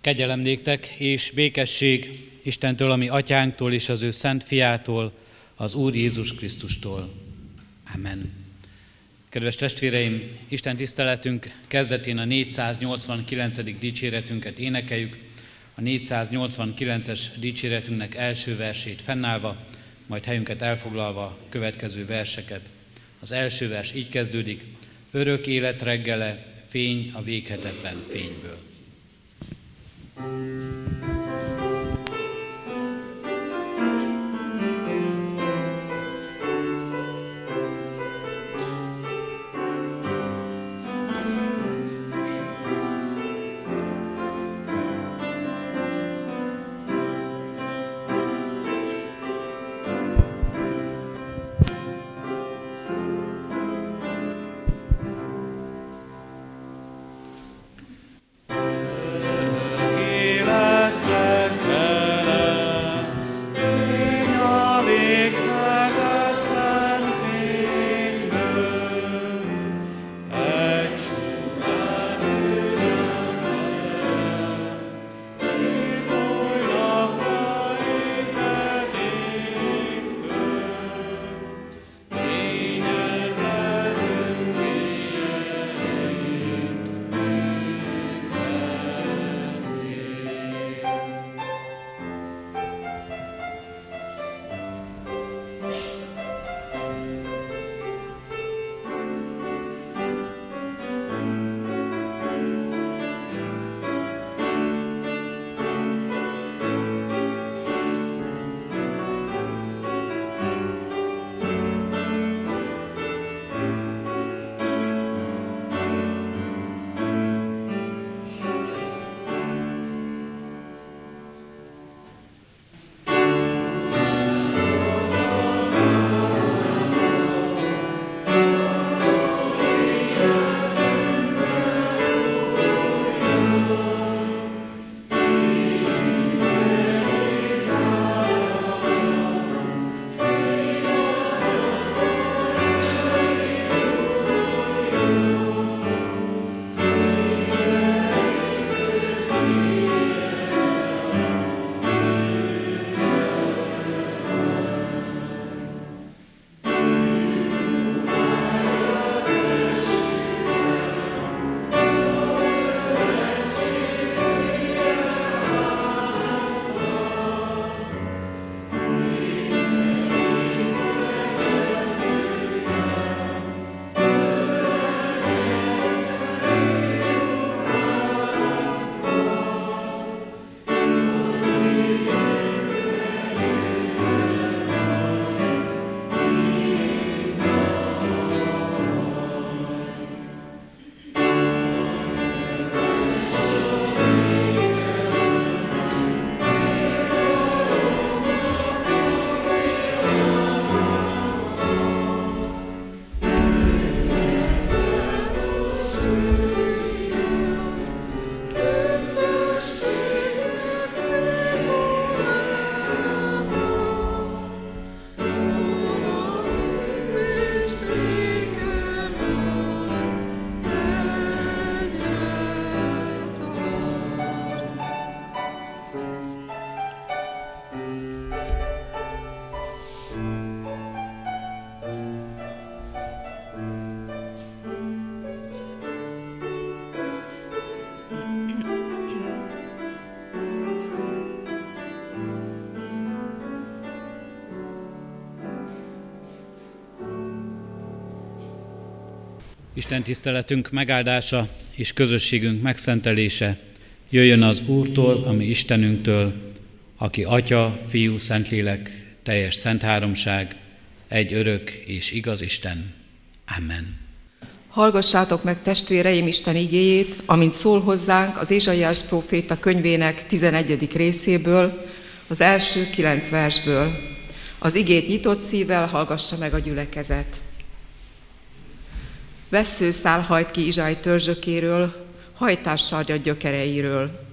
Kegyelem néktek és békesség Istentől, ami atyánktól és az ő szent fiától, az Úr Jézus Krisztustól. Amen. Kedves testvéreim, Isten tiszteletünk kezdetén a 489. dicséretünket énekeljük, a 489-es dicséretünknek első versét fennállva, majd helyünket elfoglalva következő verseket. Az első vers így kezdődik, örök élet reggele, fény a véghetetlen fényből. Thank you Isten tiszteletünk megáldása és közösségünk megszentelése jöjjön az Úrtól, ami Istenünktől, aki Atya, Fiú, Szentlélek, teljes szent háromság, egy örök és igaz Isten. Amen. Hallgassátok meg testvéreim Isten igéjét, amint szól hozzánk az Ézsaiás próféta könyvének 11. részéből, az első kilenc versből. Az igét nyitott szívvel hallgassa meg a gyülekezet. Vesszőszál hajt ki Izsály törzsökéről, hajtássarja gyökereiről.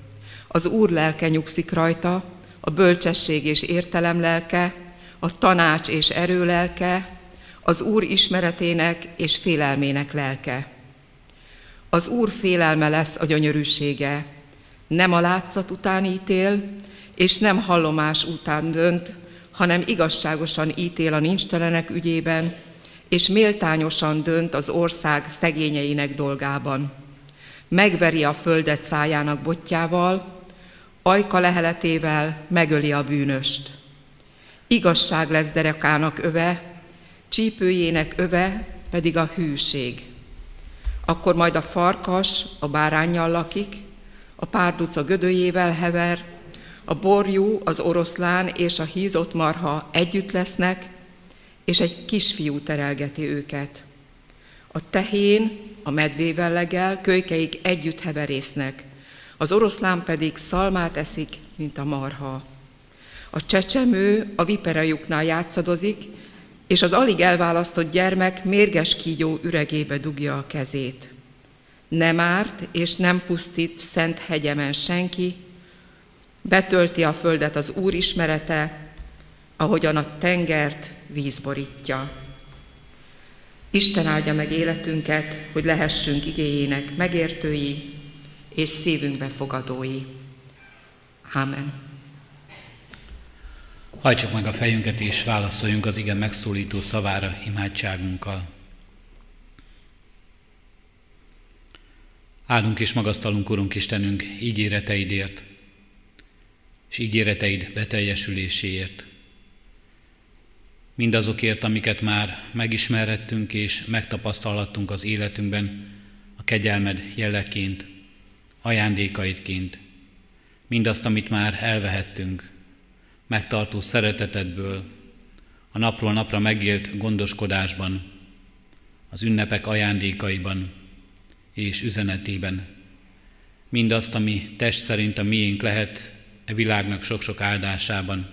Az Úr lelke nyugszik rajta, a bölcsesség és értelem lelke, a tanács és erő lelke, az Úr ismeretének és félelmének lelke. Az Úr félelme lesz a gyönyörűsége, Nem a látszat után ítél, és nem hallomás után dönt, hanem igazságosan ítél a nincstelenek ügyében, és méltányosan dönt az ország szegényeinek dolgában. Megveri a földet szájának botjával, ajka leheletével megöli a bűnöst. Igazság lesz derekának öve, csípőjének öve pedig a hűség. Akkor majd a farkas a bárányjal lakik, a párduca gödőjével hever, a borjú, az oroszlán és a hízott marha együtt lesznek, és egy kisfiú terelgeti őket. A tehén a medvével legel, kölykeik együtt heverésznek, az oroszlán pedig szalmát eszik, mint a marha. A csecsemő a viperajuknál játszadozik, és az alig elválasztott gyermek mérges kígyó üregébe dugja a kezét. Nem árt és nem pusztít szent hegyemen senki, betölti a földet az Úr ismerete, ahogyan a tengert víz borítja. Isten áldja meg életünket, hogy lehessünk igéjének megértői és szívünkbe fogadói. Amen. Hajtsuk meg a fejünket és válaszoljunk az igen megszólító szavára imádságunkkal. Áldunk és magasztalunk, Urunk Istenünk, ígéreteidért, és ígéreteid beteljesüléséért. Mindazokért, amiket már megismerhettünk és megtapasztalhattunk az életünkben, a kegyelmed jeleként, ajándékaidként, mindazt, amit már elvehettünk, megtartó szeretetedből, a napról napra megélt gondoskodásban, az ünnepek ajándékaiban és üzenetében. Mindazt, ami test szerint a miénk lehet e világnak sok-sok áldásában,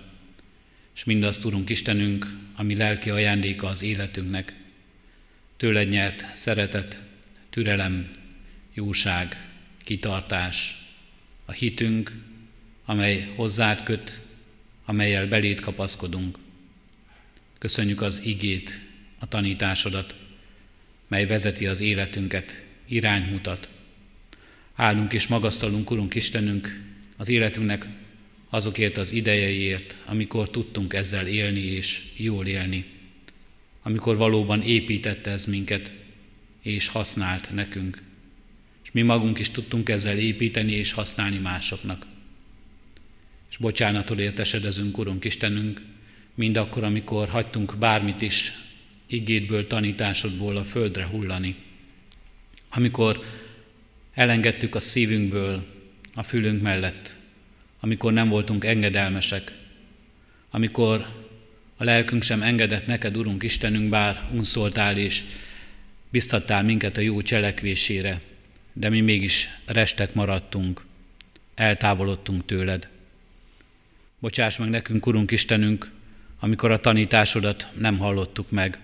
és mindazt, Urunk Istenünk, ami lelki ajándéka az életünknek. Tőled nyert szeretet, türelem, jóság, kitartás, a hitünk, amely hozzád köt, amelyel belét kapaszkodunk. Köszönjük az igét, a tanításodat, mely vezeti az életünket, iránymutat. Állunk és magasztalunk, Urunk Istenünk, az életünknek azokért az idejeiért, amikor tudtunk ezzel élni és jól élni, amikor valóban építette ez minket, és használt nekünk. És mi magunk is tudtunk ezzel építeni és használni másoknak. És bocsánatot értesedezünk, Urunk Istenünk, mind akkor, amikor hagytunk bármit is igétből, tanításodból a földre hullani. Amikor elengedtük a szívünkből, a fülünk mellett amikor nem voltunk engedelmesek, amikor a lelkünk sem engedett neked, Urunk Istenünk, bár unszoltál és biztattál minket a jó cselekvésére, de mi mégis restek maradtunk, eltávolodtunk tőled. Bocsáss meg nekünk, Urunk Istenünk, amikor a tanításodat nem hallottuk meg,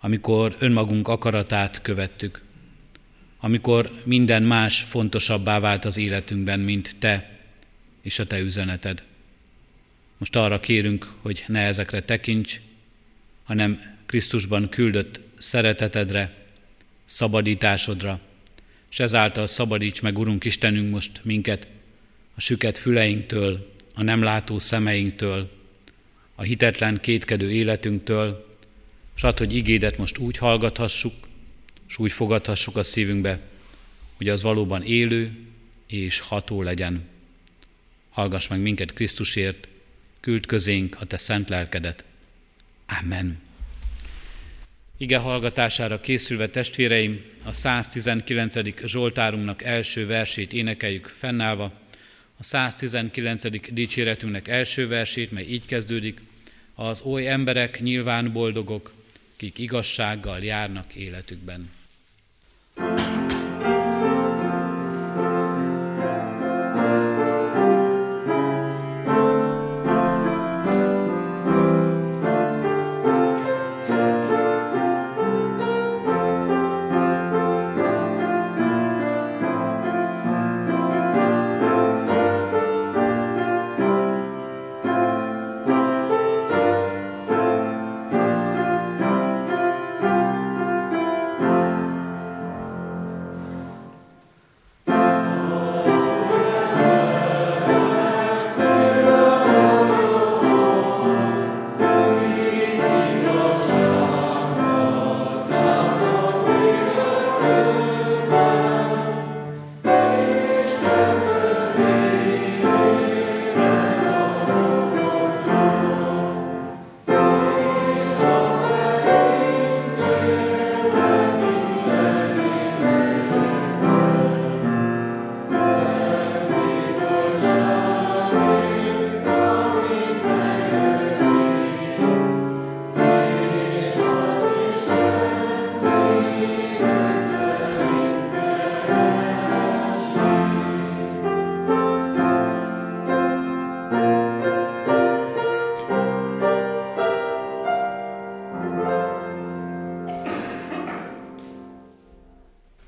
amikor önmagunk akaratát követtük, amikor minden más fontosabbá vált az életünkben, mint Te, és a Te üzeneted. Most arra kérünk, hogy ne ezekre tekints, hanem Krisztusban küldött szeretetedre, szabadításodra, és ezáltal szabadíts meg, Urunk Istenünk, most minket a süket füleinktől, a nem látó szemeinktől, a hitetlen kétkedő életünktől, és add, hogy igédet most úgy hallgathassuk, és úgy fogadhassuk a szívünkbe, hogy az valóban élő és ható legyen. Hallgass meg minket Krisztusért, küld közénk a Te szent lelkedet. Amen. Ige hallgatására készülve testvéreim, a 119. Zsoltárunknak első versét énekeljük fennállva, a 119. dicséretünknek első versét, mely így kezdődik, az oly emberek nyilván boldogok, kik igazsággal járnak életükben. thank you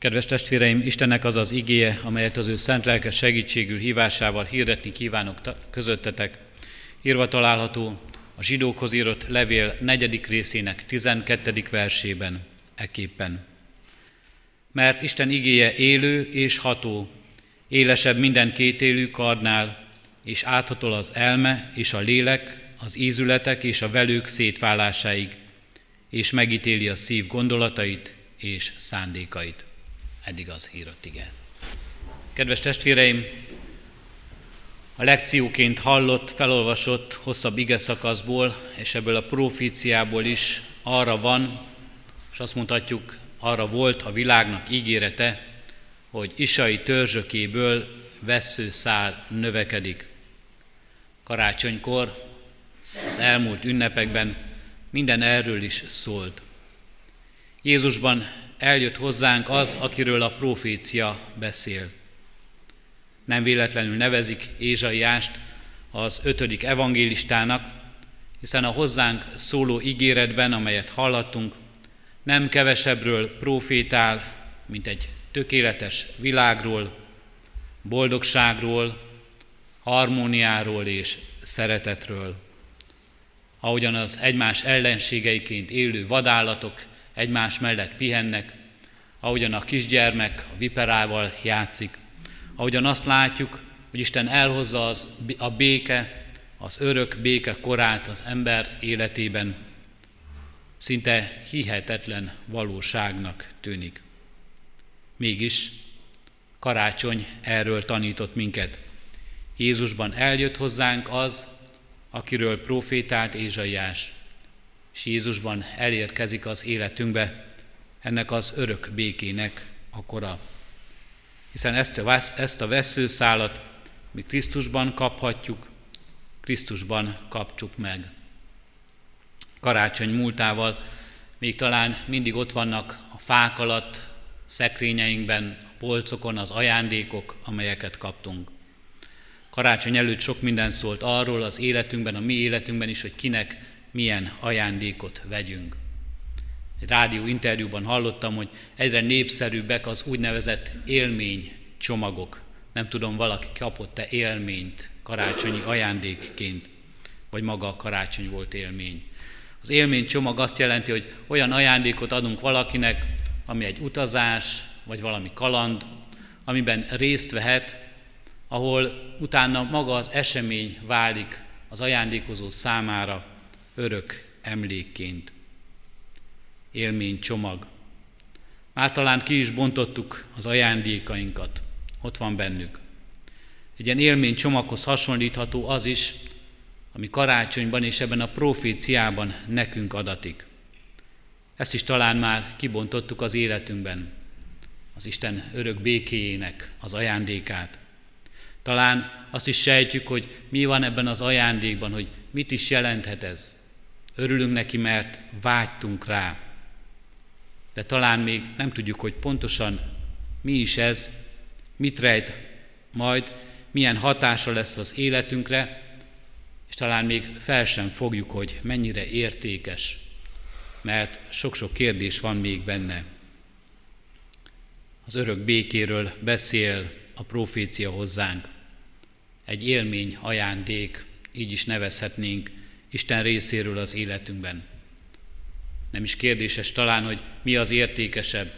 Kedves testvéreim, Istennek az az igéje, amelyet az ő szent lelke segítségül hívásával hirdetni kívánok közöttetek, írva található a zsidókhoz írott levél negyedik részének 12. versében, eképpen. Mert Isten igéje élő és ható, élesebb minden kétélű kardnál, és áthatol az elme és a lélek, az ízületek és a velők szétválásáig, és megítéli a szív gondolatait és szándékait. Eddig az hírott ige. Kedves testvéreim, a lekcióként hallott, felolvasott hosszabb ige szakaszból, és ebből a profíciából is arra van, és azt mondhatjuk, arra volt a világnak ígérete, hogy isai törzsökéből szál növekedik. Karácsonykor, az elmúlt ünnepekben minden erről is szólt. Jézusban eljött hozzánk az, akiről a profécia beszél. Nem véletlenül nevezik Ézsaiást az ötödik evangélistának, hiszen a hozzánk szóló ígéretben, amelyet hallattunk, nem kevesebbről profétál, mint egy tökéletes világról, boldogságról, harmóniáról és szeretetről. Ahogyan az egymás ellenségeiként élő vadállatok egymás mellett pihennek, ahogyan a kisgyermek a viperával játszik, ahogyan azt látjuk, hogy Isten elhozza az, a béke, az örök béke korát az ember életében, szinte hihetetlen valóságnak tűnik. Mégis karácsony erről tanított minket. Jézusban eljött hozzánk az, akiről profétált Ézsaiás és Jézusban elérkezik az életünkbe ennek az örök békének a kora. Hiszen ezt a, ezt a veszőszálat mi Krisztusban kaphatjuk, Krisztusban kapcsuk meg. Karácsony múltával még talán mindig ott vannak a fák alatt, szekrényeinkben, a polcokon az ajándékok, amelyeket kaptunk. Karácsony előtt sok minden szólt arról az életünkben, a mi életünkben is, hogy kinek milyen ajándékot vegyünk. Egy rádió interjúban hallottam, hogy egyre népszerűbbek az úgynevezett élmény csomagok. Nem tudom, valaki kapott-e élményt karácsonyi ajándékként, vagy maga a karácsony volt élmény. Az élmény csomag azt jelenti, hogy olyan ajándékot adunk valakinek, ami egy utazás, vagy valami kaland, amiben részt vehet, ahol utána maga az esemény válik az ajándékozó számára örök emlékként. Élmény csomag. Már talán ki is bontottuk az ajándékainkat. Ott van bennük. Egy ilyen élmény csomaghoz hasonlítható az is, ami karácsonyban és ebben a proféciában nekünk adatik. Ezt is talán már kibontottuk az életünkben, az Isten örök békéjének az ajándékát. Talán azt is sejtjük, hogy mi van ebben az ajándékban, hogy mit is jelenthet ez. Örülünk neki, mert vágytunk rá. De talán még nem tudjuk, hogy pontosan mi is ez, mit rejt majd, milyen hatása lesz az életünkre, és talán még fel sem fogjuk, hogy mennyire értékes, mert sok-sok kérdés van még benne. Az örök békéről beszél a profécia hozzánk. Egy élmény ajándék, így is nevezhetnénk, Isten részéről az életünkben. Nem is kérdéses talán, hogy mi az értékesebb,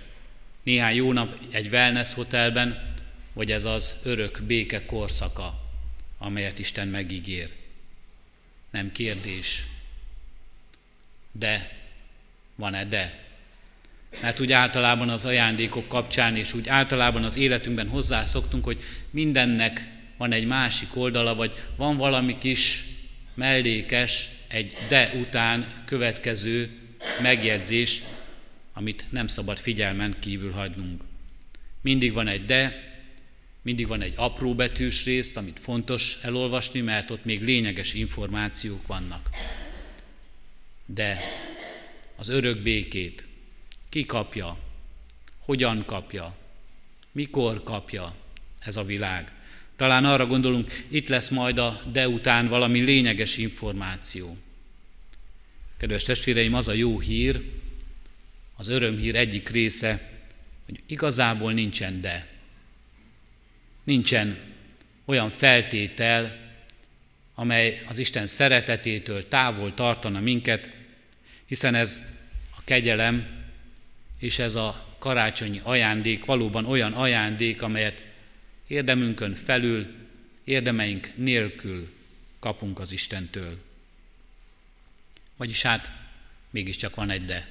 néhány jó nap egy wellness hotelben, vagy ez az örök béke korszaka, amelyet Isten megígér. Nem kérdés. De, van-e de? Mert úgy általában az ajándékok kapcsán, és úgy általában az életünkben hozzászoktunk, hogy mindennek van egy másik oldala, vagy van valami kis mellékes, egy de után következő megjegyzés, amit nem szabad figyelmen kívül hagynunk. Mindig van egy de, mindig van egy apró betűs részt, amit fontos elolvasni, mert ott még lényeges információk vannak. De az örök békét ki kapja, hogyan kapja, mikor kapja ez a világ. Talán arra gondolunk, itt lesz majd a de után valami lényeges információ. Kedves testvéreim, az a jó hír, az örömhír egyik része, hogy igazából nincsen de. Nincsen olyan feltétel, amely az Isten szeretetétől távol tartana minket, hiszen ez a kegyelem és ez a karácsonyi ajándék valóban olyan ajándék, amelyet érdemünkön felül, érdemeink nélkül kapunk az Istentől. Vagyis hát mégiscsak van egy de.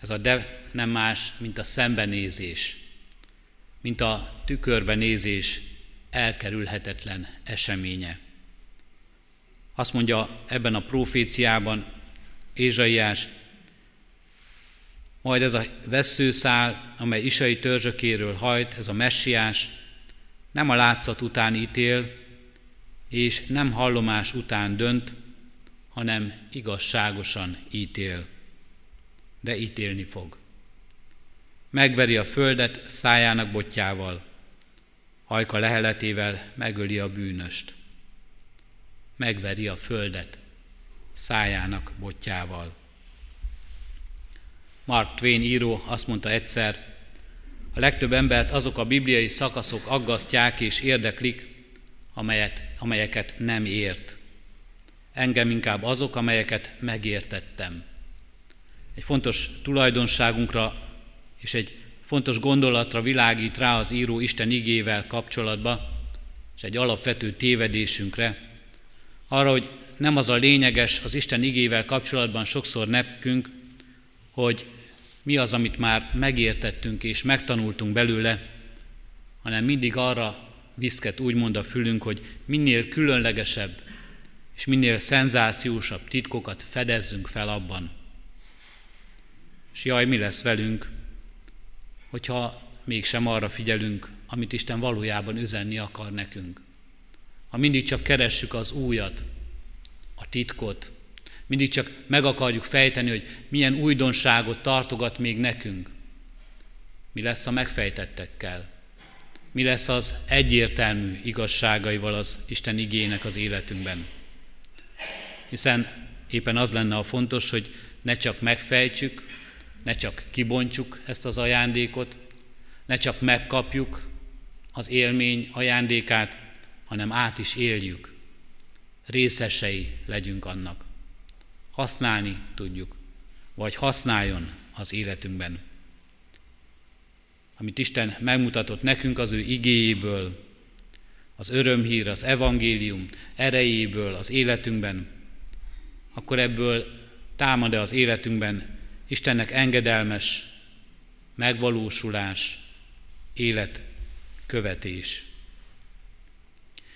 Ez a de nem más, mint a szembenézés, mint a tükörbe nézés elkerülhetetlen eseménye. Azt mondja ebben a proféciában Ézsaiás, majd ez a veszőszál, amely Isai törzsökéről hajt, ez a messiás, nem a látszat után ítél, és nem hallomás után dönt, hanem igazságosan ítél. De ítélni fog. Megveri a földet szájának botjával, hajka leheletével megöli a bűnöst. Megveri a földet szájának botjával. Mark Twain író azt mondta egyszer, a legtöbb embert azok a bibliai szakaszok aggasztják és érdeklik, amelyet, amelyeket nem ért. Engem inkább azok, amelyeket megértettem. Egy fontos tulajdonságunkra és egy fontos gondolatra világít rá az író Isten igével kapcsolatba, és egy alapvető tévedésünkre, arra, hogy nem az a lényeges az Isten igével kapcsolatban sokszor nekünk, hogy mi az, amit már megértettünk és megtanultunk belőle, hanem mindig arra viszket úgymond a fülünk, hogy minél különlegesebb és minél szenzációsabb titkokat fedezzünk fel abban. És jaj, mi lesz velünk, hogyha mégsem arra figyelünk, amit Isten valójában üzenni akar nekünk. Ha mindig csak keressük az újat, a titkot, mindig csak meg akarjuk fejteni, hogy milyen újdonságot tartogat még nekünk. Mi lesz a megfejtettekkel? Mi lesz az egyértelmű igazságaival az Isten igének az életünkben? Hiszen éppen az lenne a fontos, hogy ne csak megfejtsük, ne csak kibontsuk ezt az ajándékot, ne csak megkapjuk az élmény ajándékát, hanem át is éljük. Részesei legyünk annak használni tudjuk, vagy használjon az életünkben. Amit Isten megmutatott nekünk az ő igéjéből, az örömhír, az evangélium erejéből az életünkben, akkor ebből támad-e az életünkben Istennek engedelmes megvalósulás, élet, követés.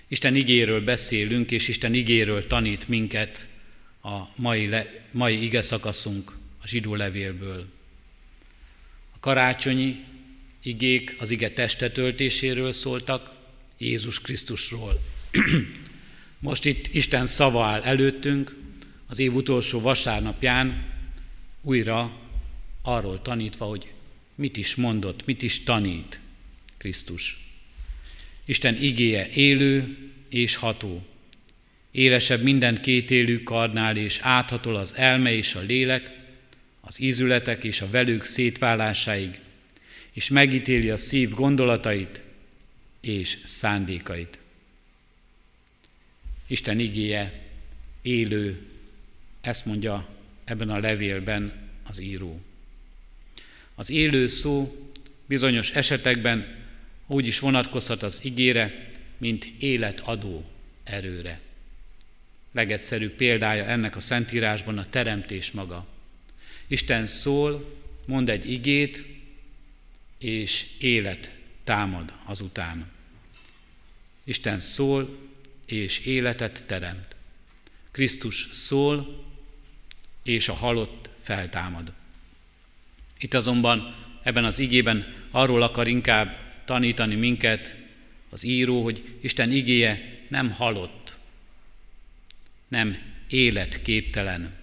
Isten igéről beszélünk, és Isten igéről tanít minket a mai, le, mai ige szakaszunk a zsidó levélből. A karácsonyi igék az ige testetöltéséről szóltak, Jézus Krisztusról. Most itt Isten szava áll előttünk, az év utolsó vasárnapján újra arról tanítva, hogy mit is mondott, mit is tanít Krisztus. Isten igéje élő és ható, élesebb minden kétélű karnál, és áthatol az elme és a lélek, az ízületek és a velők szétválásáig, és megítéli a szív gondolatait és szándékait. Isten igéje élő, ezt mondja ebben a levélben az író. Az élő szó bizonyos esetekben úgy is vonatkozhat az igére, mint életadó erőre. Legegyszerűbb példája ennek a Szentírásban a teremtés maga. Isten szól, mond egy igét, és élet támad azután. Isten szól, és életet teremt. Krisztus szól, és a halott feltámad. Itt azonban ebben az igében arról akar inkább tanítani minket az író, hogy Isten igéje nem halott, nem életképtelen,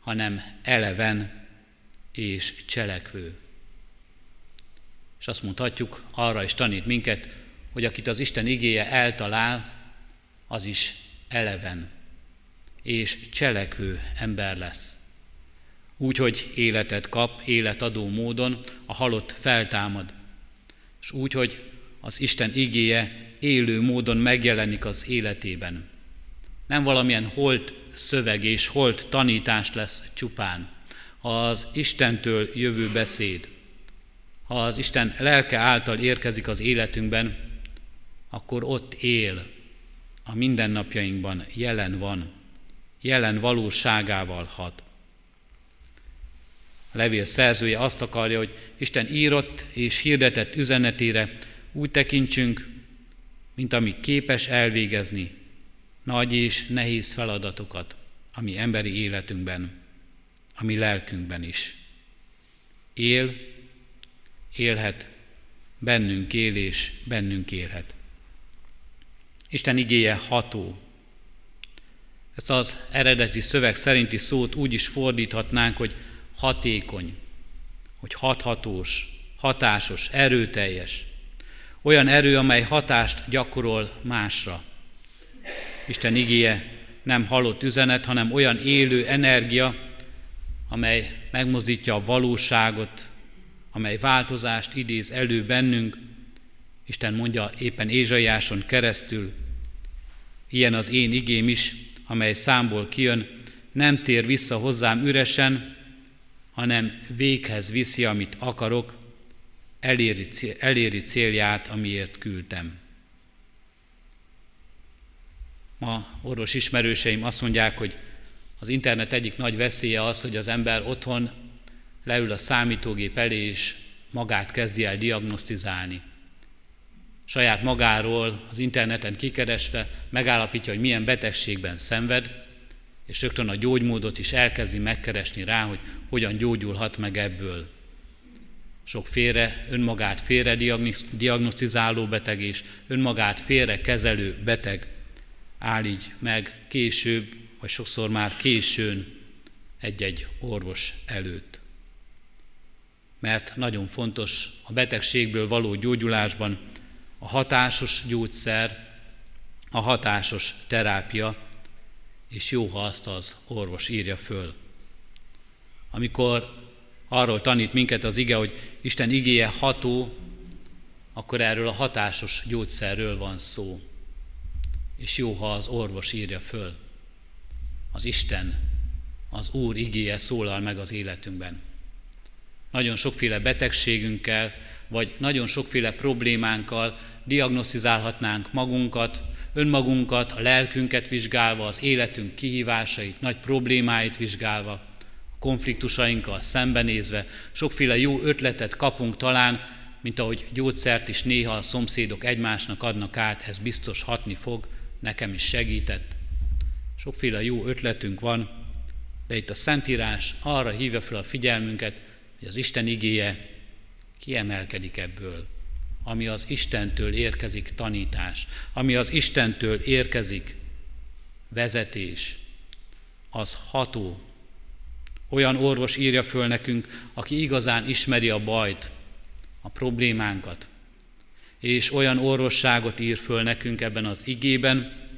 hanem eleven és cselekvő. És azt mondhatjuk, arra is tanít minket, hogy akit az Isten igéje eltalál, az is eleven és cselekvő ember lesz. úgy, hogy életet kap, életadó módon, a halott feltámad, és úgy, hogy az Isten igéje élő módon megjelenik az életében. Nem valamilyen holt szöveg és holt tanítás lesz csupán, ha az Istentől jövő beszéd, ha az Isten lelke által érkezik az életünkben, akkor ott él, a mindennapjainkban jelen van, jelen valóságával hat. A levél szerzője azt akarja, hogy Isten írott és hirdetett üzenetére úgy tekintsünk, mint ami képes elvégezni nagy és nehéz feladatokat a mi emberi életünkben, a mi lelkünkben is. Él, élhet, bennünk él és bennünk élhet. Isten igéje ható. Ezt az eredeti szöveg szerinti szót úgy is fordíthatnánk, hogy hatékony, hogy hathatós, hatásos, erőteljes. Olyan erő, amely hatást gyakorol másra. Isten igéje nem halott üzenet, hanem olyan élő energia, amely megmozdítja a valóságot, amely változást idéz elő bennünk. Isten mondja éppen Ézsaiáson keresztül, ilyen az én igém is, amely számból kijön, nem tér vissza hozzám üresen, hanem véghez viszi, amit akarok, eléri, eléri célját, amiért küldtem. Ma orvos ismerőseim azt mondják, hogy az internet egyik nagy veszélye az, hogy az ember otthon leül a számítógép elé, és magát kezdi el diagnosztizálni. Saját magáról az interneten kikeresve megállapítja, hogy milyen betegségben szenved, és rögtön a gyógymódot is elkezdi megkeresni rá, hogy hogyan gyógyulhat meg ebből. Sok félre, önmagát félre diagnosztizáló beteg és önmagát félre kezelő beteg áll így meg később, vagy sokszor már későn egy-egy orvos előtt. Mert nagyon fontos a betegségből való gyógyulásban a hatásos gyógyszer, a hatásos terápia, és jó, ha azt az orvos írja föl. Amikor arról tanít minket az ige, hogy Isten igéje ható, akkor erről a hatásos gyógyszerről van szó. És jó, ha az orvos írja föl. Az Isten, az Úr igéje szólal meg az életünkben. Nagyon sokféle betegségünkkel, vagy nagyon sokféle problémánkkal diagnosztizálhatnánk magunkat, önmagunkat, a lelkünket vizsgálva, az életünk kihívásait, nagy problémáit vizsgálva, a konfliktusainkkal szembenézve, sokféle jó ötletet kapunk talán, mint ahogy gyógyszert is néha a szomszédok egymásnak adnak át, ez biztos hatni fog, nekem is segített. Sokféle jó ötletünk van, de itt a Szentírás arra hívja fel a figyelmünket, hogy az Isten igéje kiemelkedik ebből, ami az Istentől érkezik tanítás, ami az Istentől érkezik vezetés, az ható. Olyan orvos írja föl nekünk, aki igazán ismeri a bajt, a problémánkat, és olyan orvosságot ír föl nekünk ebben az igében,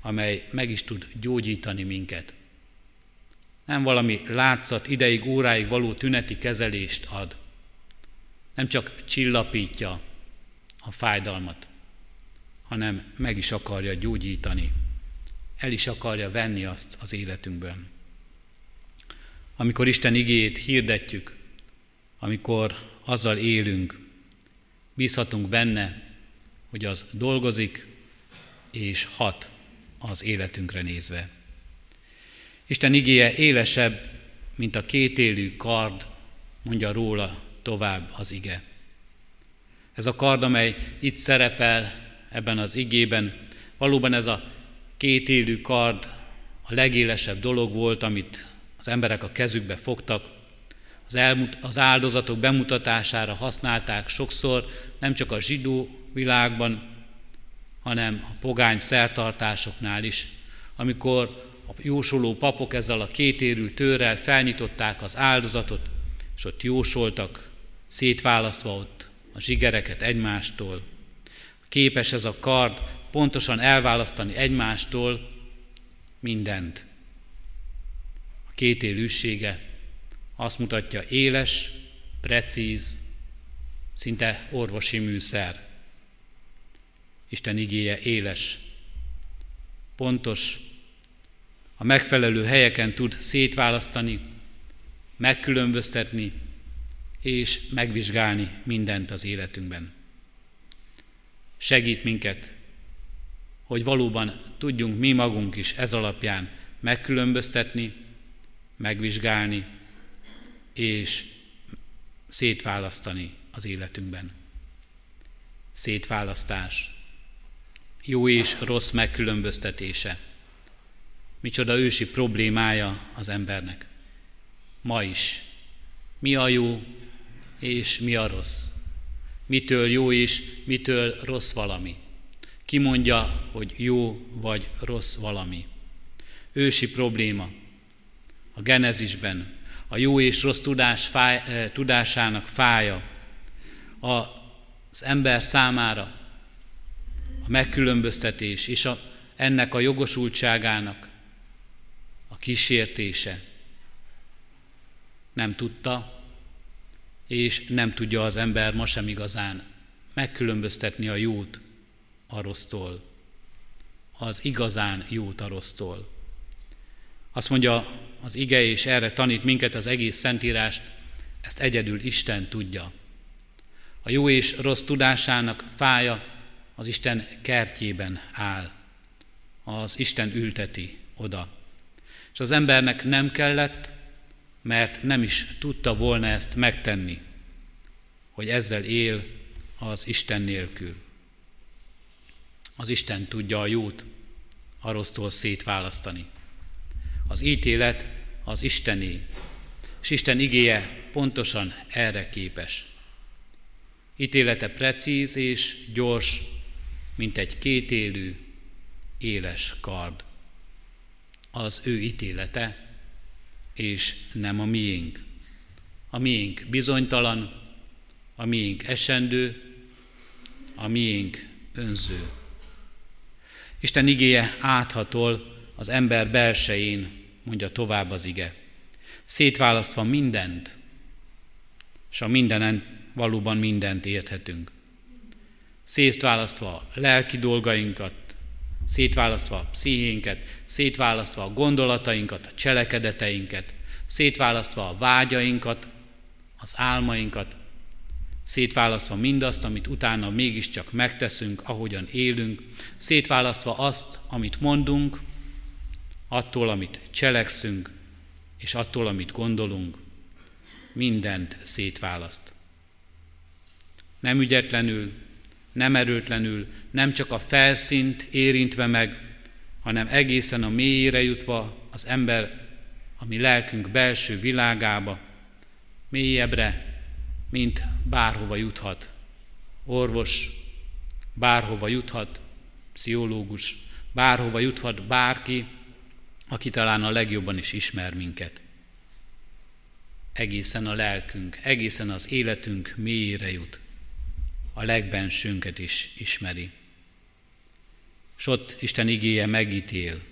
amely meg is tud gyógyítani minket. Nem valami látszat, ideig, óráig való tüneti kezelést ad, nem csak csillapítja a fájdalmat, hanem meg is akarja gyógyítani, el is akarja venni azt az életünkből. Amikor Isten igéjét hirdetjük, amikor azzal élünk, bízhatunk benne, hogy az dolgozik és hat az életünkre nézve. Isten igéje élesebb, mint a kétélű kard, mondja róla tovább az ige. Ez a kard, amely itt szerepel ebben az igében, valóban ez a kétélű kard a legélesebb dolog volt, amit az emberek a kezükbe fogtak, az, elmut- az áldozatok bemutatására használták sokszor, nem csak a zsidó világban, hanem a pogány szertartásoknál is, amikor a jósoló papok ezzel a kétérű tőrrel felnyitották az áldozatot, és ott jósoltak szétválasztva ott a zsigereket egymástól. Képes ez a kard pontosan elválasztani egymástól mindent. A két élősége, azt mutatja éles, precíz, szinte orvosi műszer. Isten igéje éles, pontos, a megfelelő helyeken tud szétválasztani, megkülönböztetni és megvizsgálni mindent az életünkben. Segít minket, hogy valóban tudjunk mi magunk is ez alapján megkülönböztetni, megvizsgálni és szétválasztani az életünkben. Szétválasztás. Jó és rossz megkülönböztetése. Micsoda ősi problémája az embernek. Ma is. Mi a jó és mi a rossz? Mitől jó és mitől rossz valami? Ki mondja, hogy jó vagy rossz valami? Ősi probléma. A genezisben a jó és rossz tudás fáj, eh, tudásának fája, az ember számára a megkülönböztetés és a, ennek a jogosultságának a kísértése. Nem tudta, és nem tudja az ember ma sem igazán megkülönböztetni a jót a rossztól, az igazán jót a rossztól. Azt mondja az ige, és erre tanít minket az egész Szentírás, ezt egyedül Isten tudja. A jó és rossz tudásának fája az Isten kertjében áll. Az Isten ülteti oda. És az embernek nem kellett, mert nem is tudta volna ezt megtenni, hogy ezzel él az Isten nélkül. Az Isten tudja a jót a rossztól szétválasztani. Az ítélet az Istené, és Isten igéje pontosan erre képes. Ítélete precíz és gyors, mint egy kétélű, éles kard. Az ő ítélete, és nem a miénk. A miénk bizonytalan, a miénk esendő, a miénk önző. Isten igéje áthatol az ember belsején, mondja tovább az ige. Szétválasztva mindent, és a mindenen valóban mindent érthetünk. Szétválasztva lelki dolgainkat, szétválasztva a pszichénket, szétválasztva a gondolatainkat, a cselekedeteinket, szétválasztva a vágyainkat, az álmainkat, szétválasztva mindazt, amit utána mégiscsak megteszünk, ahogyan élünk, szétválasztva azt, amit mondunk, attól, amit cselekszünk, és attól, amit gondolunk, mindent szétválaszt. Nem ügyetlenül, nem erőtlenül, nem csak a felszínt érintve meg, hanem egészen a mélyére jutva az ember, a mi lelkünk belső világába, mélyebbre, mint bárhova juthat. Orvos, bárhova juthat, pszichológus, bárhova juthat bárki, aki talán a legjobban is ismer minket. Egészen a lelkünk, egészen az életünk mélyére jut. A legbensőnket is ismeri. És ott Isten igéje megítél.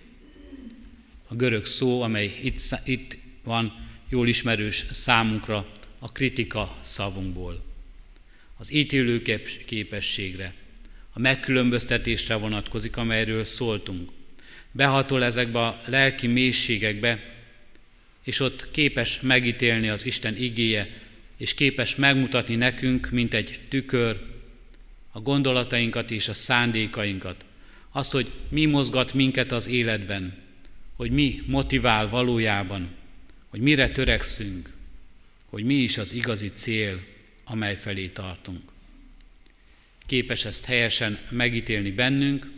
A görög szó, amely itt, itt van, jól ismerős számunkra a kritika szavunkból. Az ítélő képességre, a megkülönböztetésre vonatkozik, amelyről szóltunk – behatol ezekbe a lelki mélységekbe, és ott képes megítélni az Isten igéje, és képes megmutatni nekünk, mint egy tükör, a gondolatainkat és a szándékainkat. Azt, hogy mi mozgat minket az életben, hogy mi motivál valójában, hogy mire törekszünk, hogy mi is az igazi cél, amely felé tartunk. Képes ezt helyesen megítélni bennünk,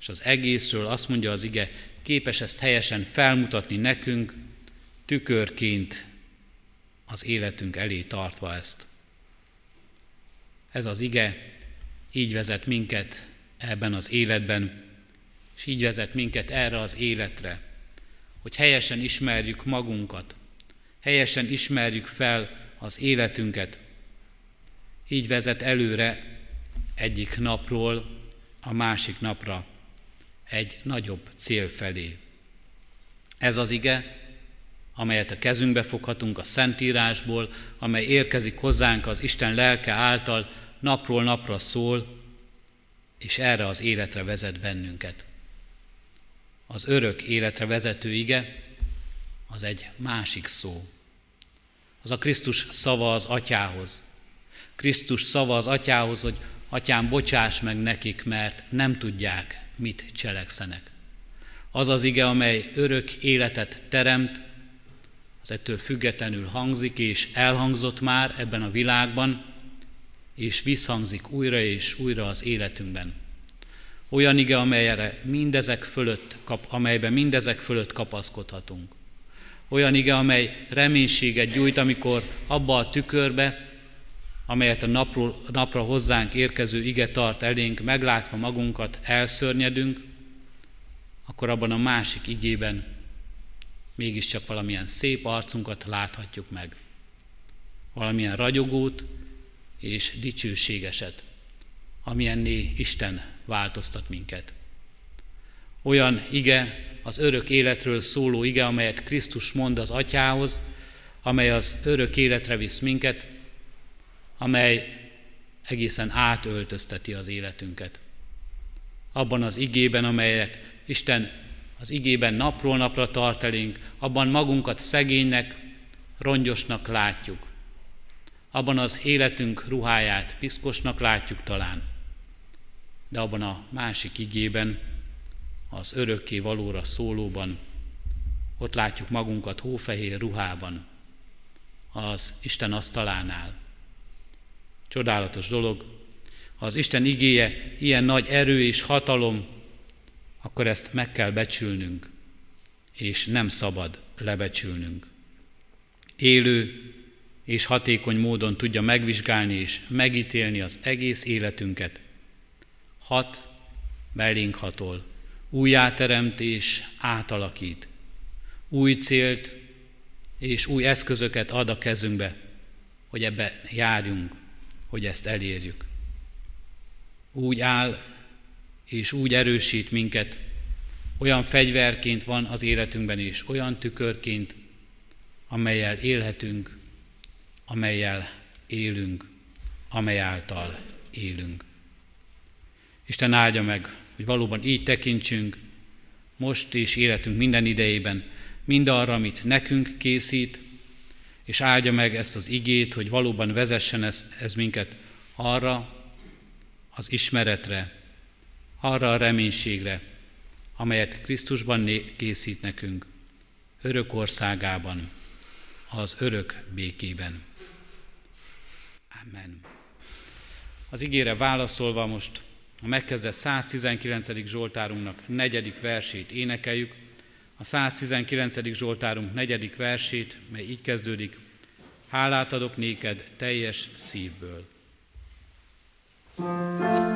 és az egészről azt mondja az ige, képes ezt helyesen felmutatni nekünk, tükörként az életünk elé tartva ezt. Ez az ige így vezet minket ebben az életben, és így vezet minket erre az életre, hogy helyesen ismerjük magunkat, helyesen ismerjük fel az életünket. Így vezet előre egyik napról a másik napra egy nagyobb cél felé. Ez az ige amelyet a kezünkbe foghatunk a Szentírásból, amely érkezik hozzánk az Isten lelke által, napról napra szól, és erre az életre vezet bennünket. Az örök életre vezető ige, az egy másik szó. Az a Krisztus szava az atyához. Krisztus szava az atyához, hogy atyám, bocsáss meg nekik, mert nem tudják, mit cselekszenek. Az az ige, amely örök életet teremt, az ettől függetlenül hangzik, és elhangzott már ebben a világban, és visszhangzik újra és újra az életünkben. Olyan ige, amelyre mindezek fölött, kap, amelyben mindezek fölött kapaszkodhatunk. Olyan ige, amely reménységet gyújt, amikor abba a tükörbe, amelyet a napról, napra hozzánk érkező ige tart elénk, meglátva magunkat elszörnyedünk, akkor abban a másik igében mégiscsak valamilyen szép arcunkat láthatjuk meg. Valamilyen ragyogót és dicsőségeset, amilyenné Isten változtat minket. Olyan ige, az örök életről szóló ige, amelyet Krisztus mond az atyához, amely az örök életre visz minket, amely egészen átöltözteti az életünket. Abban az igében, amelyet Isten az igében napról napra tart elénk, abban magunkat szegénynek, rongyosnak látjuk. Abban az életünk ruháját piszkosnak látjuk talán. De abban a másik igében, az örökké valóra szólóban, ott látjuk magunkat hófehér ruhában, az Isten asztalánál. Csodálatos dolog, ha az Isten igéje ilyen nagy erő és hatalom, akkor ezt meg kell becsülnünk, és nem szabad lebecsülnünk. Élő és hatékony módon tudja megvizsgálni és megítélni az egész életünket. Hat, belénk hatol, újjáteremt és átalakít. Új célt és új eszközöket ad a kezünkbe, hogy ebbe járjunk, hogy ezt elérjük. Úgy áll és úgy erősít minket, olyan fegyverként van az életünkben is, olyan tükörként, amelyel élhetünk, amelyel élünk, amely által élünk. Isten áldja meg, hogy valóban így tekintsünk most és életünk minden idejében, mind arra, amit nekünk készít, és áldja meg ezt az igét, hogy valóban vezessen ez, ez minket arra az ismeretre, arra a reménységre, amelyet Krisztusban készít nekünk, örök országában, az örök békében. Amen. Az igére válaszolva most a megkezdett 119. Zsoltárunknak negyedik versét énekeljük. A 119. Zsoltárunk negyedik versét, mely így kezdődik. Hálát adok néked teljes szívből. thank you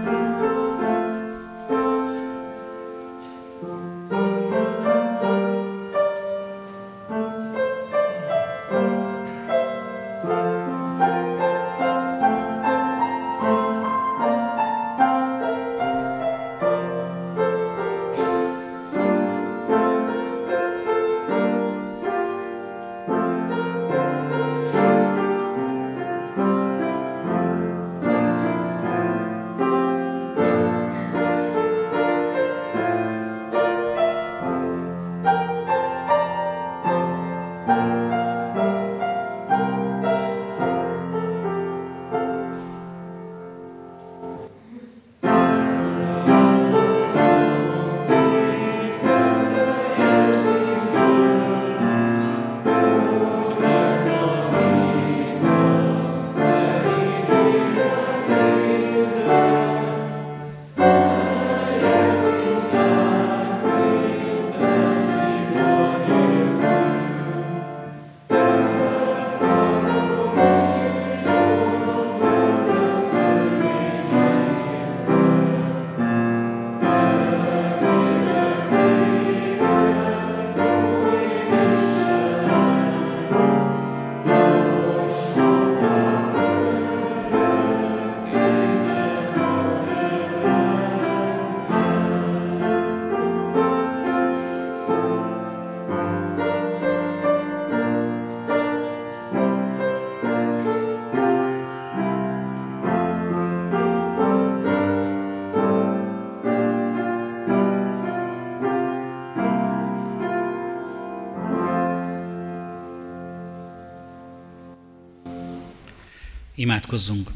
Imádkozzunk!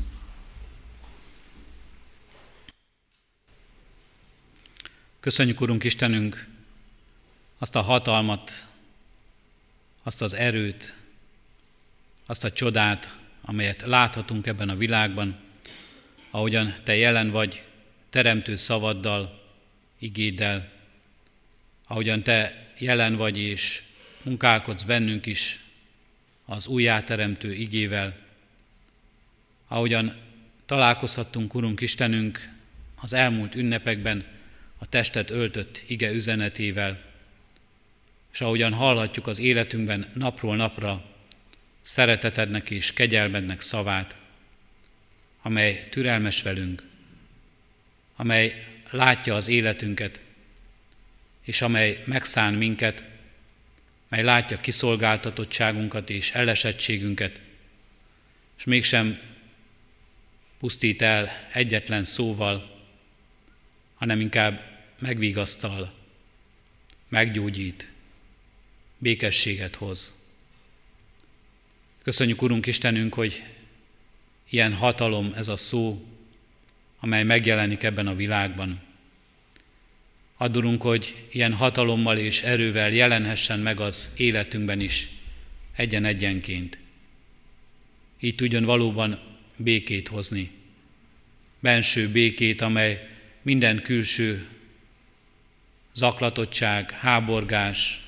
Köszönjük, Urunk Istenünk, azt a hatalmat, azt az erőt, azt a csodát, amelyet láthatunk ebben a világban, ahogyan Te jelen vagy teremtő szavaddal, igéddel, ahogyan Te jelen vagy és munkálkodsz bennünk is az újjáteremtő igével, ahogyan találkozhattunk, Urunk Istenünk, az elmúlt ünnepekben a testet öltött ige üzenetével, és ahogyan hallhatjuk az életünkben napról napra szeretetednek és kegyelmednek szavát, amely türelmes velünk, amely látja az életünket, és amely megszán minket, mely látja kiszolgáltatottságunkat és elesettségünket, és mégsem pusztít el egyetlen szóval, hanem inkább megvigasztal, meggyógyít, békességet hoz. Köszönjük, Urunk Istenünk, hogy ilyen hatalom ez a szó, amely megjelenik ebben a világban. Adurunk, hogy ilyen hatalommal és erővel jelenhessen meg az életünkben is, egyen-egyenként. Így tudjon valóban békét hozni. Benső békét, amely minden külső zaklatottság, háborgás,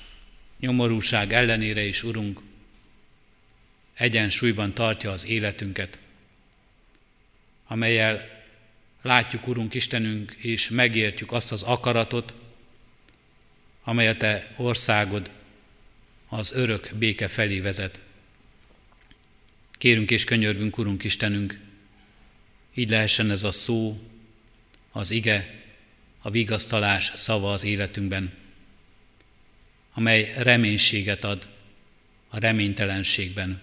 nyomorúság ellenére is, Urunk, egyensúlyban tartja az életünket, amelyel látjuk, Urunk Istenünk, és megértjük azt az akaratot, amely a Te országod az örök béke felé vezet. Kérünk és könyörgünk, Urunk Istenünk, így lehessen ez a szó, az ige, a vigasztalás szava az életünkben, amely reménységet ad a reménytelenségben,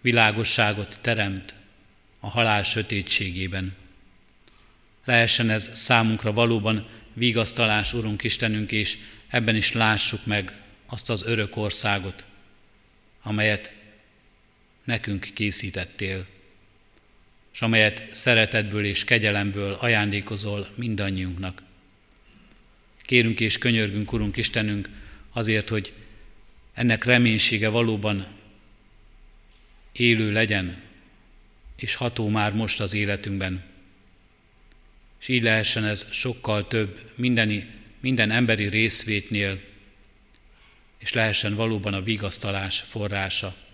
világosságot teremt a halál sötétségében. Lehessen ez számunkra valóban vigasztalás, Urunk Istenünk, és ebben is lássuk meg azt az örök országot, amelyet nekünk készítettél, és amelyet szeretetből és kegyelemből ajándékozol mindannyiunknak. Kérünk és könyörgünk, Urunk Istenünk, azért, hogy ennek reménysége valóban élő legyen, és ható már most az életünkben. És így lehessen ez sokkal több mindeni, minden emberi részvétnél, és lehessen valóban a vigasztalás forrása.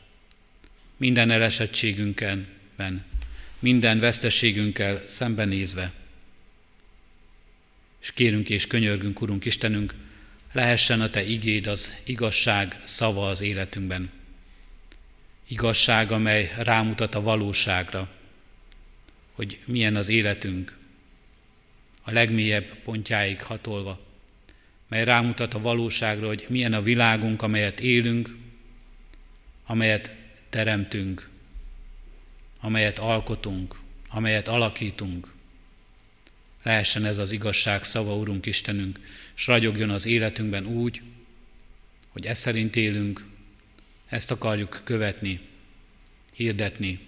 Minden elesettségünkben, minden vesztességünkkel szembenézve. És kérünk és könyörgünk, Urunk Istenünk, lehessen a Te igéd az igazság szava az életünkben. Igazság, amely rámutat a valóságra, hogy milyen az életünk, a legmélyebb pontjáig hatolva, mely rámutat a valóságra, hogy milyen a világunk, amelyet élünk, amelyet teremtünk, amelyet alkotunk, amelyet alakítunk. Lehessen ez az igazság szava, Urunk Istenünk, s ragyogjon az életünkben úgy, hogy ezt szerint élünk, ezt akarjuk követni, hirdetni.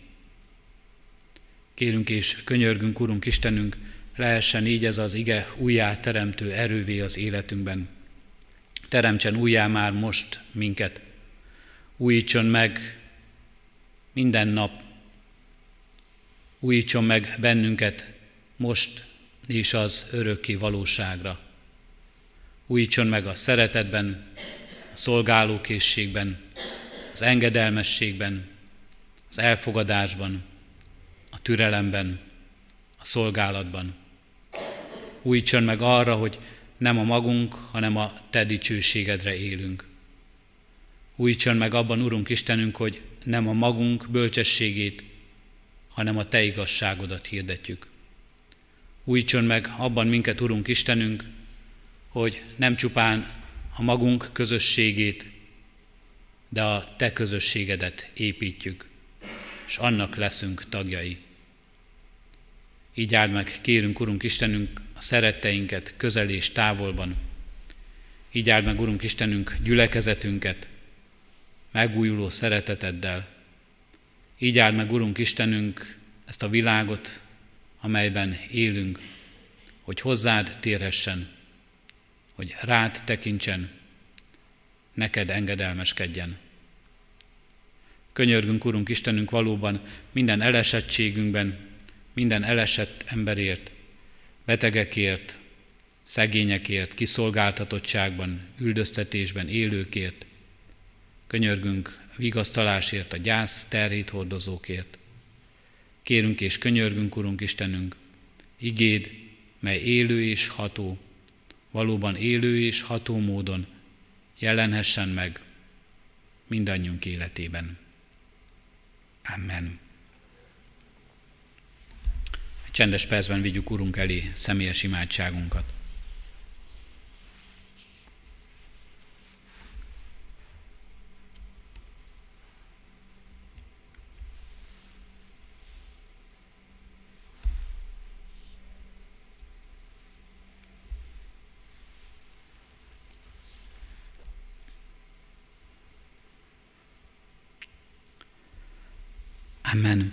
Kérünk és könyörgünk, Urunk Istenünk, lehessen így ez az ige újjá teremtő erővé az életünkben. Teremtsen újjá már most minket. Újítson meg minden nap. Újítson meg bennünket most és az örökké valóságra. Újítson meg a szeretetben, a szolgálókészségben, az engedelmességben, az elfogadásban, a türelemben, a szolgálatban. Újítson meg arra, hogy nem a magunk, hanem a Te dicsőségedre élünk. Újítson meg abban, Urunk Istenünk, hogy nem a magunk bölcsességét, hanem a Te igazságodat hirdetjük. Újítson meg abban minket, Urunk Istenünk, hogy nem csupán a magunk közösségét, de a Te közösségedet építjük, és annak leszünk tagjai. Így áld meg, kérünk, Urunk Istenünk, a szeretteinket közel és távolban. Így áld meg, Urunk Istenünk, gyülekezetünket megújuló szereteteddel, Így áld meg, Urunk Istenünk, ezt a világot, amelyben élünk, hogy hozzád térhessen, hogy rád tekintsen, neked engedelmeskedjen. Könyörgünk, Urunk Istenünk, valóban minden elesettségünkben, minden elesett emberért, betegekért, szegényekért, kiszolgáltatottságban, üldöztetésben élőkért. Könyörgünk vigasztalásért, a gyász terhét hordozókért. Kérünk és könyörgünk, Urunk Istenünk, igéd, mely élő és ható, valóban élő és ható módon jelenhessen meg mindannyiunk életében. Amen. Egy csendes percben vigyük Urunk elé személyes imádságunkat. Amen.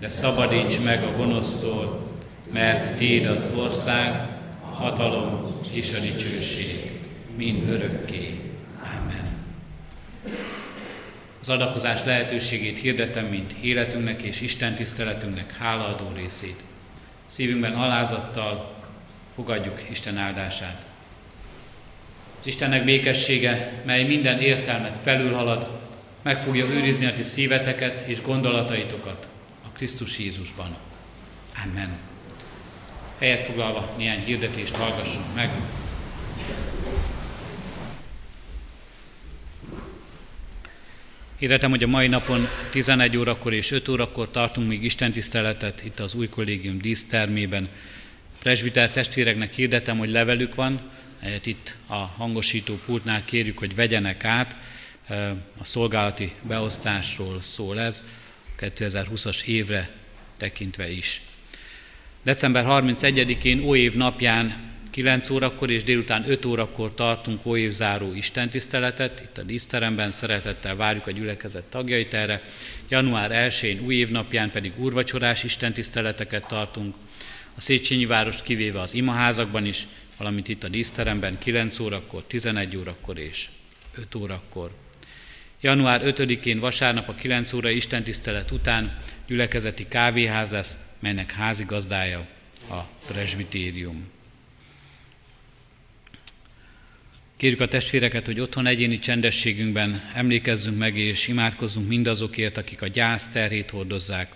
de szabadíts meg a gonosztól, mert Téd az ország, a hatalom és a dicsőség, mind örökké. Amen. Az adakozás lehetőségét hirdetem, mint életünknek és Isten tiszteletünknek hálaadó részét. Szívünkben alázattal fogadjuk Isten áldását. Az Istennek békessége, mely minden értelmet felülhalad, meg fogja őrizni a ti szíveteket és gondolataitokat Krisztus Jézusban. Amen. Helyet foglalva néhány hirdetést hallgassunk meg. Hirdetem, hogy a mai napon 11 órakor és 5 órakor tartunk még Isten tiszteletet itt az új kollégium dísztermében. Presbiter testvéreknek hirdetem, hogy levelük van, itt a hangosító pultnál kérjük, hogy vegyenek át a szolgálati beosztásról szól ez, 2020-as évre tekintve is. December 31-én óév napján 9 órakor és délután 5 órakor tartunk óévzáró istentiszteletet, itt a díszteremben szeretettel várjuk a gyülekezet tagjait erre. Január 1-én új évnapján pedig úrvacsorás istentiszteleteket tartunk, a Széchenyi várost kivéve az imaházakban is, valamint itt a díszteremben 9 órakor, 11 órakor és 5 órakor. Január 5-én vasárnap a 9 óra istentisztelet után gyülekezeti kávéház lesz, melynek házigazdája a presbitérium. Kérjük a testvéreket, hogy otthon egyéni csendességünkben emlékezzünk meg és imádkozzunk mindazokért, akik a gyász terhét hordozzák.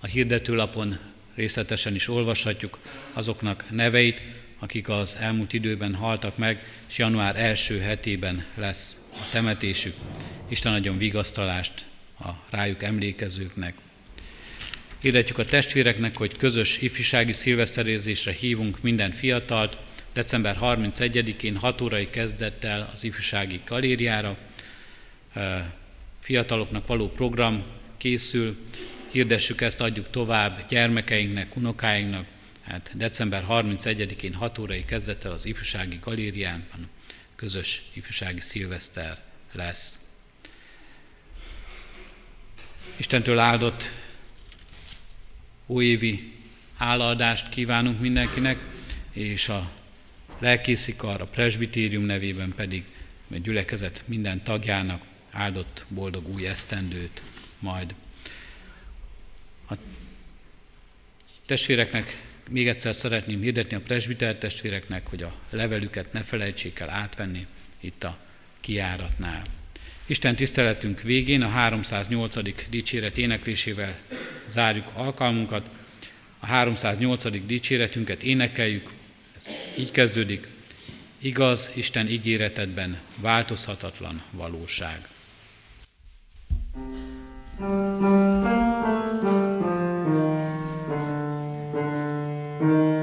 A hirdetőlapon részletesen is olvashatjuk azoknak neveit, akik az elmúlt időben haltak meg, és január első hetében lesz a temetésük. Isten adjon vigasztalást a rájuk emlékezőknek. Hirdetjük a testvéreknek, hogy közös ifjúsági szilveszterézésre hívunk minden fiatalt, december 31-én 6 órai kezdettel az ifjúsági galériára. Fiataloknak való program készül, hirdessük ezt, adjuk tovább gyermekeinknek, unokáinknak, hát december 31-én 6 órai kezdettel az ifjúsági galériában közös ifjúsági szilveszter lesz. Istentől áldott újévi hálaadást kívánunk mindenkinek, és a lelkészikar, a presbitérium nevében pedig a gyülekezet minden tagjának áldott boldog új esztendőt majd. A testvéreknek még egyszer szeretném hirdetni a presbiter testvéreknek, hogy a levelüket ne felejtsék el átvenni itt a kiáratnál. Isten tiszteletünk végén a 308. dicséret éneklésével zárjuk alkalmunkat. A 308. dicséretünket énekeljük, ez így kezdődik. Igaz Isten ígéretedben változhatatlan valóság. thank Mm-hmm.